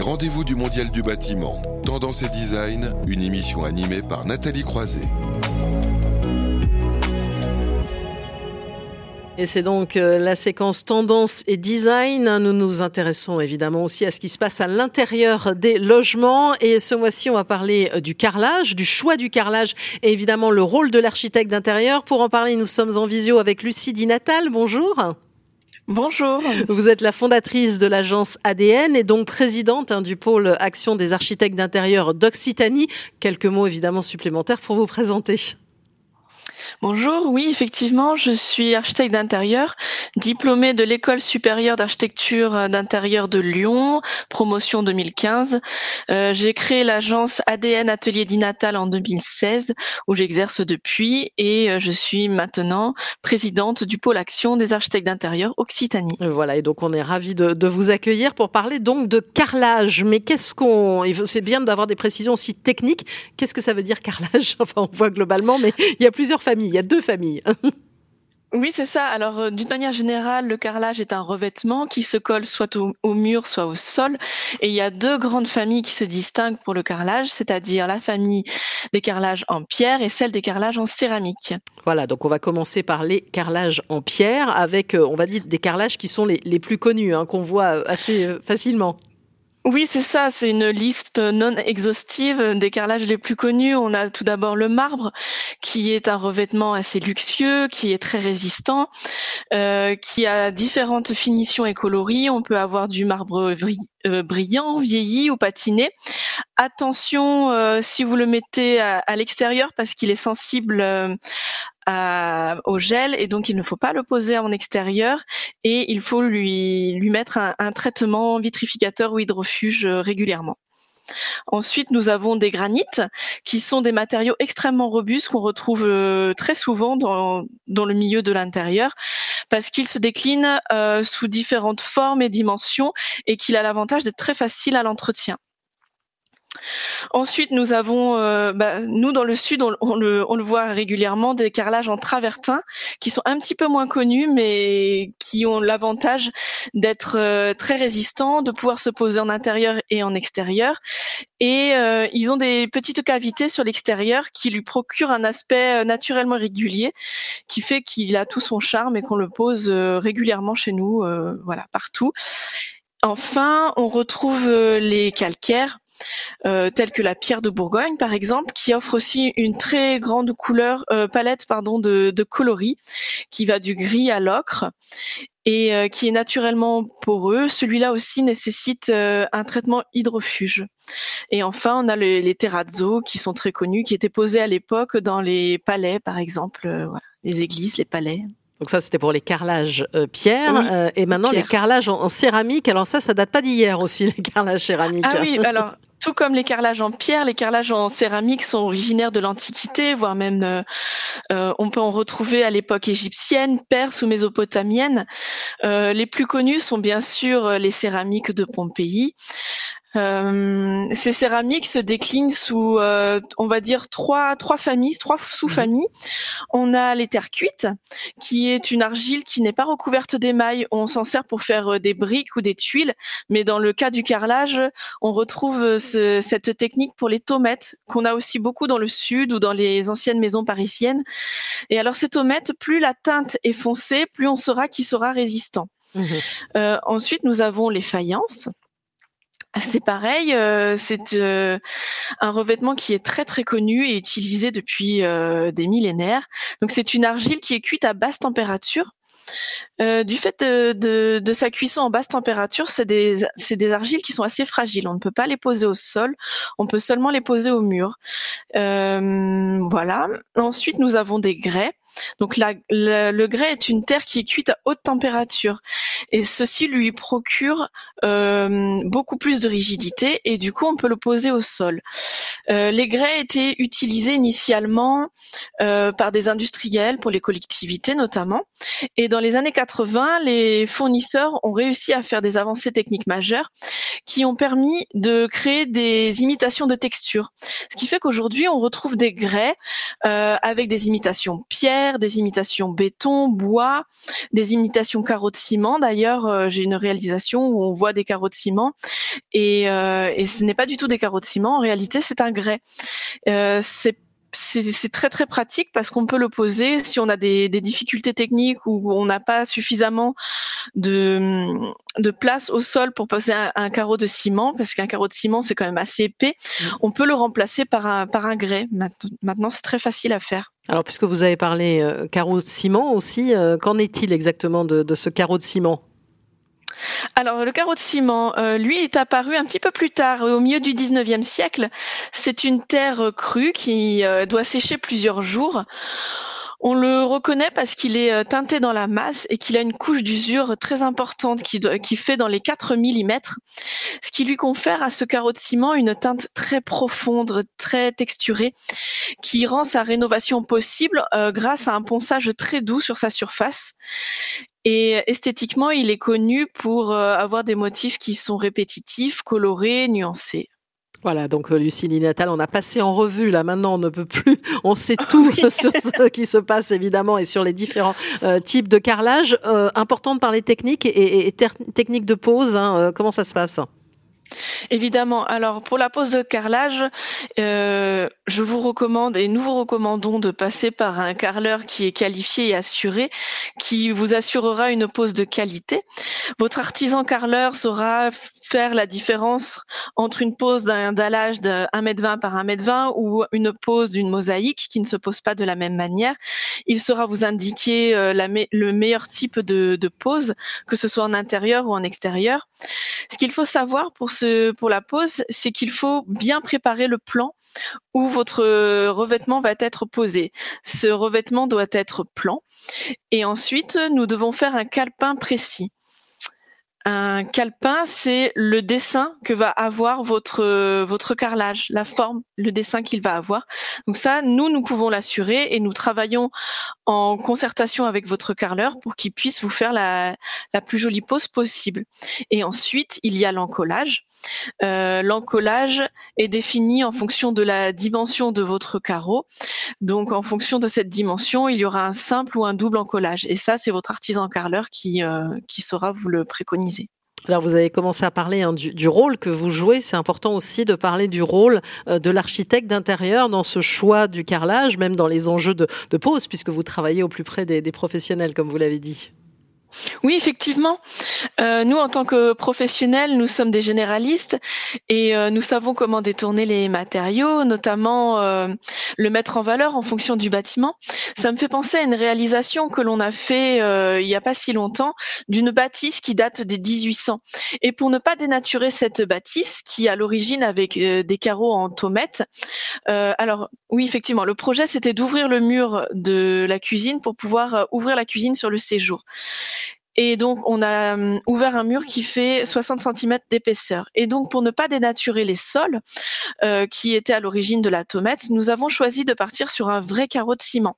Rendez-vous du Mondial du bâtiment, Tendance et Design, une émission animée par Nathalie Croiset. Et c'est donc euh, la séquence tendance et design. Nous nous intéressons évidemment aussi à ce qui se passe à l'intérieur des logements. Et ce mois-ci, on va parler euh, du carrelage, du choix du carrelage et évidemment le rôle de l'architecte d'intérieur. Pour en parler, nous sommes en visio avec Lucie Di Natal. Bonjour. Bonjour. Vous êtes la fondatrice de l'agence ADN et donc présidente hein, du pôle Action des architectes d'intérieur d'Occitanie. Quelques mots évidemment supplémentaires pour vous présenter. Bonjour, oui, effectivement, je suis architecte d'intérieur, diplômée de l'école supérieure d'architecture d'intérieur de Lyon, promotion 2015. Euh, j'ai créé l'agence ADN Atelier d'Inatal en 2016, où j'exerce depuis, et euh, je suis maintenant présidente du pôle action des architectes d'intérieur Occitanie. Voilà, et donc on est ravis de, vous accueillir pour parler donc de carrelage. Mais qu'est-ce qu'on... C'est bien d'avoir des précisions aussi techniques. Qu'est-ce que ça veut dire carrelage? Enfin, on voit globalement, mais il y a plusieurs familles il y a deux familles. Oui, c'est ça. Alors, euh, d'une manière générale, le carrelage est un revêtement qui se colle soit au, mur, soit au sol. Et il y a deux grandes familles qui se distinguent pour le carrelage, c'est-à-dire la famille des carrelages en pierre et celle des carrelages en céramique. Voilà, donc on va commencer par les carrelages en pierre avec, euh, on va dire, des carrelages qui sont les, les plus connus, hein, qu'on voit euh, assez facilement. Oui, c'est ça. C'est une liste non exhaustive des carrelages les plus connus. On a tout d'abord le marbre, qui est un revêtement assez luxueux, qui est très résistant, euh, qui a différentes finitions et coloris. On peut avoir du marbre euh, brillant, vieilli ou patiné. Attention euh, si vous le mettez à, à l'extérieur parce qu'il est sensible euh, au gel et donc il ne faut pas le poser en extérieur et il faut lui, lui mettre un, traitement vitrificateur ou hydrofuge euh, régulièrement. Ensuite, nous avons des granites qui sont des matériaux extrêmement robustes qu'on retrouve euh, très souvent dans, dans le milieu de l'intérieur parce qu'ils se déclinent sous différentes formes et dimensions et qu'il a l'avantage d'être très facile à l'entretien. Ensuite, nous avons, euh, bah, nous dans le sud, on, le, voit régulièrement, des carrelages en travertin qui sont un petit peu moins connus, mais qui ont l'avantage d'être euh, très résistants, de pouvoir se poser en intérieur et en extérieur. Et euh, ils ont des petites cavités sur l'extérieur qui lui procurent un aspect naturellement régulier, qui fait qu'il a tout son charme et qu'on le pose régulièrement chez nous, voilà, partout. Enfin, on retrouve les calcaires euh, telle que la pierre de Bourgogne par exemple, qui offre aussi une très grande couleur euh, palette pardon de, coloris, qui va du gris à l'ocre et euh, qui est naturellement poreux. Celui-là aussi nécessite un traitement hydrofuge. Et enfin, on a les terrazzo qui sont très connus, qui étaient posés à l'époque dans les palais, par exemple, les églises, les palais. Donc ça, c'était pour les carrelages euh, pierre. Euh, et maintenant, les carrelages en, céramique. Alors ça, ça date pas d'hier aussi, les carrelages céramiques. Ah oui, alors tout comme les carrelages en pierre, les carrelages en céramique sont originaires de l'Antiquité, voire même euh, on peut en retrouver à l'époque égyptienne, perse ou mésopotamienne. les plus connus sont bien sûr les céramiques de Pompéi. Euh, ces céramiques se déclinent sous, euh, on va dire, trois, trois familles, trois sous-familles. On a les terres cuites, qui est une argile qui n'est pas recouverte d'émail. On s'en sert pour faire euh, des briques ou des tuiles, mais dans le cas du carrelage, on retrouve cette technique pour les tomettes, qu'on a aussi beaucoup dans le sud ou dans les anciennes maisons parisiennes. Et alors ces tomettes, plus la teinte est foncée, plus on saura qui sera résistant. Mmh. ensuite, nous avons les faïences c'est pareil, euh, c'est euh, un revêtement qui est très très connu et utilisé depuis euh, des millénaires. Donc c'est une argile qui est cuite à basse température. du fait de, sa cuisson en basse température, c'est des, des, argiles qui sont assez fragiles. On ne peut pas les poser au sol, on peut seulement les poser au mur. voilà. Ensuite, nous avons des grès. Donc le grès est une terre qui est cuite à haute température et ceci lui procure euh, beaucoup plus de rigidité et du coup on peut le poser au sol. Euh, les grès étaient utilisés initialement euh, par des industriels pour les collectivités notamment et dans les années 80 les fournisseurs ont réussi à faire des avancées techniques majeures qui ont permis de créer des imitations de textures. Ce qui fait qu'aujourd'hui, on retrouve des grès avec des imitations pierre, des imitations béton, bois, des imitations carreaux de ciment. D'ailleurs, euh, j'ai une réalisation où on voit des carreaux de ciment et, euh, et ce n'est pas du tout des carreaux de ciment. En réalité, c'est un grès. Euh, c'est c'est très très pratique parce qu'on peut le poser si on a des, des difficultés techniques ou on n'a pas suffisamment de, de place au sol pour poser un, carreau de ciment parce qu'un carreau de ciment c'est quand même assez épais. Mm. On peut le remplacer par un par un grès. Maintenant c'est très facile à faire. Alors puisque vous avez parlé euh, carreau de ciment aussi, euh, qu'en est-il exactement de, ce carreau de ciment? Alors le carreau de ciment, euh, lui, est apparu un petit peu plus tard, au milieu du 19e siècle. C'est une terre crue qui doit sécher plusieurs jours. On le reconnaît parce qu'il est euh, teinté dans la masse et qu'il a une couche d'usure très importante qui, fait dans les 4 mm, ce qui lui confère à ce carreau de ciment une teinte très profonde, très texturée, qui rend sa rénovation possible grâce à un ponçage très doux sur sa surface. Et esthétiquement, il est connu pour euh, avoir des motifs qui sont répétitifs, colorés, nuancés. Voilà, donc euh, Lucie Natal, on a passé en revue, là maintenant on ne peut plus, on sait tout sur ce qui se passe évidemment et sur les différents euh, types de carrelage. important de parler technique et, technique de pose, hein, comment ça se passe? Évidemment. Alors pour la pose de carrelage, euh, je vous recommande et nous vous recommandons de passer par un carreleur qui est qualifié et assuré, qui vous assurera une pose de qualité. Votre artisan carreleur saura faire la différence entre une pose d'un dallage de 1m20 par 1m20 ou une pose d'une mosaïque qui ne se pose pas de la même manière. Il saura vous indiquer euh, le meilleur type de, de pose, que ce soit en intérieur ou en extérieur. Ce qu'il faut savoir pour ce, pour la pose, c'est qu'il faut bien préparer le plan où votre revêtement va être posé. Ce revêtement doit être plan. Et ensuite, nous devons faire un calepin précis. Un calepin, c'est le dessin que va avoir votre votre carrelage, la forme, le dessin qu'il va avoir. Donc ça, nous, nous pouvons l'assurer et nous travaillons en concertation avec votre carreleur pour qu'il puisse vous faire la, la plus jolie pose possible. Et ensuite, il y a l'encollage. Euh, l'encollage est défini en fonction de la dimension de votre carreau. Donc, en fonction de cette dimension, il y aura un simple ou un double encollage. Et ça, c'est votre artisan carreleur qui, euh, qui saura vous le préconiser. Alors vous avez commencé à parler hein, du, rôle que vous jouez. C'est important aussi de parler du rôle euh, de l'architecte d'intérieur dans ce choix du carrelage, même dans les enjeux de, pose, puisque vous travaillez au plus près des professionnels, comme vous l'avez dit. Oui, effectivement. Euh, nous, en tant que professionnels, nous sommes des généralistes et euh, nous savons comment détourner les matériaux, notamment euh, le mettre en valeur en fonction du bâtiment. Ça me fait penser à une réalisation que l'on a fait il n'y a pas si longtemps d'une bâtisse qui date des 1800. Et pour ne pas dénaturer cette bâtisse, qui à l'origine avec des carreaux en tomette, alors oui, effectivement, le projet c'était d'ouvrir le mur de la cuisine pour pouvoir ouvrir la cuisine sur le séjour. Et donc, on a hum, ouvert un mur qui fait 60 cm d'épaisseur. Et donc, pour ne pas dénaturer les sols, euh, qui étaient à l'origine de la tomate, nous avons choisi de partir sur un vrai carreau de ciment.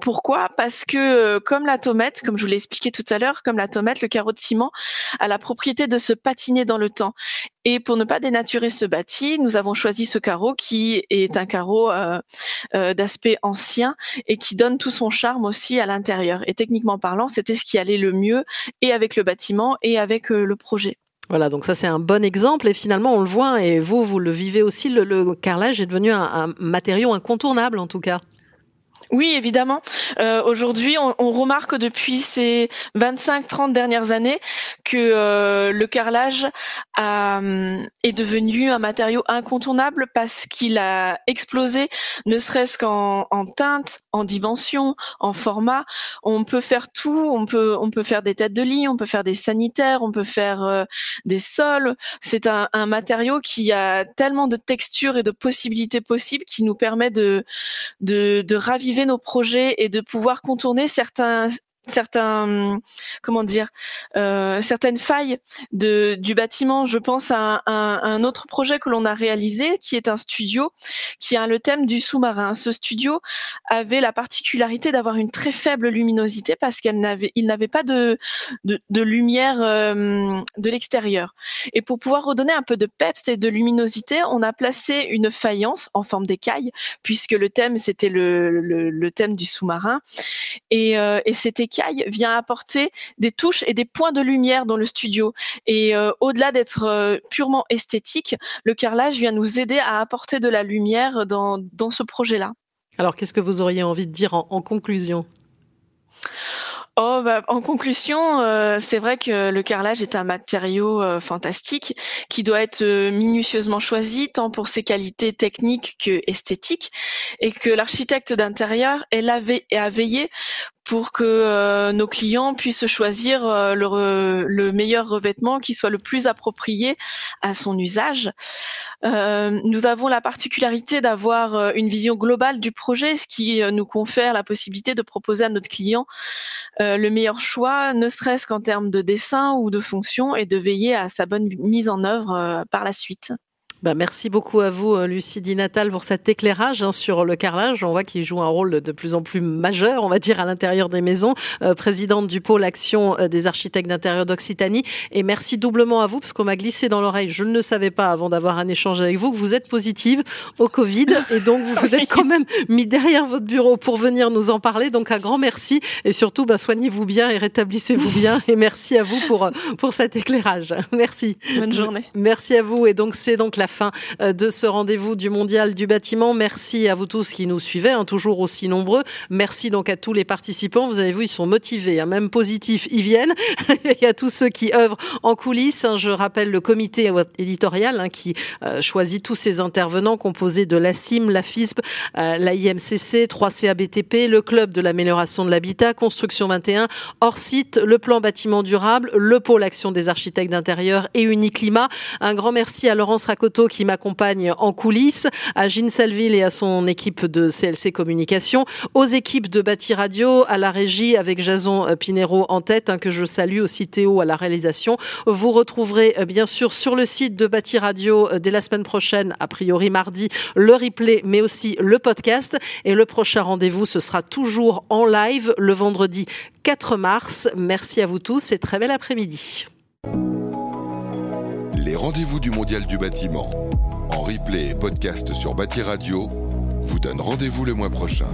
Pourquoi? Parce que euh, comme la tomate, comme je vous l'ai expliqué tout à l'heure, comme la tomate, le carreau de ciment a la propriété de se patiner dans le temps. Et pour ne pas dénaturer ce bâti, nous avons choisi ce carreau qui est un carreau euh, euh, d'aspect ancien et qui donne tout son charme aussi à l'intérieur. Et techniquement parlant, c'était ce qui allait le mieux et avec le bâtiment et avec le projet. Voilà, donc ça c'est un bon exemple et finalement on le voit et vous, vous le vivez aussi, le, carrelage est devenu un matériau incontournable en tout cas. Oui, évidemment. Euh, Aujourd'hui, on, on, remarque depuis ces 25-30 dernières années que euh, le carrelage a, hum, est devenu un matériau incontournable parce qu'il a explosé, ne serait-ce qu'en en teinte, en dimension, en format. On peut faire tout. On peut, on peut faire des têtes de lit, on peut faire des sanitaires, on peut faire euh, des sols. C'est un, un matériau qui a tellement de textures et de possibilités possibles qui nous permet de, de, de raviver nos projets et de pouvoir contourner certains certains, comment dire, euh, certaines failles de, du bâtiment. Je pense à un, autre projet que l'on a réalisé, qui est un studio, qui a le thème du sous-marin. Ce studio avait la particularité d'avoir une très faible luminosité parce qu'il n'avait, il n'avait pas de, de, lumière euh, de l'extérieur. Et pour pouvoir redonner un peu de peps et de luminosité, on a placé une faïence en forme d'écaille, puisque le thème c'était le, le, le thème du sous-marin, et, euh, et cette écaille vient apporter des touches et des points de lumière dans le studio. Et euh, au-delà d'être euh, purement esthétique, le carrelage vient nous aider à apporter de la lumière dans, dans ce projet-là. Alors, qu'est-ce que vous auriez envie de dire en, en conclusion? Oh, bah, en conclusion, euh, c'est vrai que le carrelage est un matériau euh, fantastique qui doit être minutieusement choisi tant pour ses qualités techniques que esthétiques et que l'architecte d'intérieur est lavé et a veillé pour que euh, nos clients puissent choisir euh, le, le, meilleur revêtement qui soit le plus approprié à son usage. Euh, nous avons la particularité d'avoir une vision globale du projet, ce qui nous confère la possibilité de proposer à notre client le meilleur choix, ne serait-ce qu'en termes de dessin ou de fonction, et de veiller à sa bonne mise en œuvre par la suite. Bah, merci beaucoup à vous, euh, Lucie Di Natal, pour cet éclairage hein, sur le carrelage. On voit qu'il joue un rôle de plus en plus majeur, on va dire, à l'intérieur des maisons. Euh, présidente du pôle Action euh, des architectes d'intérieur d'Occitanie. Et merci doublement à vous, parce qu'on m'a glissé dans l'oreille, je ne le savais pas avant d'avoir un échange avec vous, que vous êtes positive au Covid. Et donc, vous vous êtes quand même mis derrière votre bureau pour venir nous en parler. Donc, un grand merci. Et surtout, bah, soignez-vous bien et rétablissez-vous bien. Et merci à vous pour, pour cet éclairage. Merci. Bonne journée. Merci à vous. Et donc, c'est donc la fin euh, de ce rendez-vous du Mondial du bâtiment. Merci à vous tous qui nous suivez, hein, toujours aussi nombreux. Merci donc à tous les participants. Vous avez vu, ils sont motivés, hein, même positifs, ils viennent. Et à tous ceux qui œuvrent en coulisses. Hein, je rappelle le comité éditorial hein, qui euh, choisit tous ces intervenants composés de la CIM, la FISB, euh, la IMCC, 3CABTP, le club de l'amélioration de l'habitat, Construction 21, hors site, le plan bâtiment durable, le pôle action des architectes d'intérieur et Uniclimat. Un grand merci à Laurence Racoteau qui m'a accompagne en coulisses, à Gilles Salville et à son équipe de CLC Communication, aux équipes de Bâti Radio, à la régie avec Jason Pinero en tête, hein, que je salue, aussi Théo à la réalisation. Vous retrouverez euh, bien sûr sur le site de Bâti Radio euh, dès la semaine prochaine, a priori mardi, le replay, mais aussi le podcast. Et le prochain rendez-vous, ce sera toujours en live le vendredi 4 mars. Merci à vous tous et très bel après-midi. Rendez-vous du Mondial du bâtiment en replay et podcast sur Bâti Radio vous donne rendez-vous le mois prochain.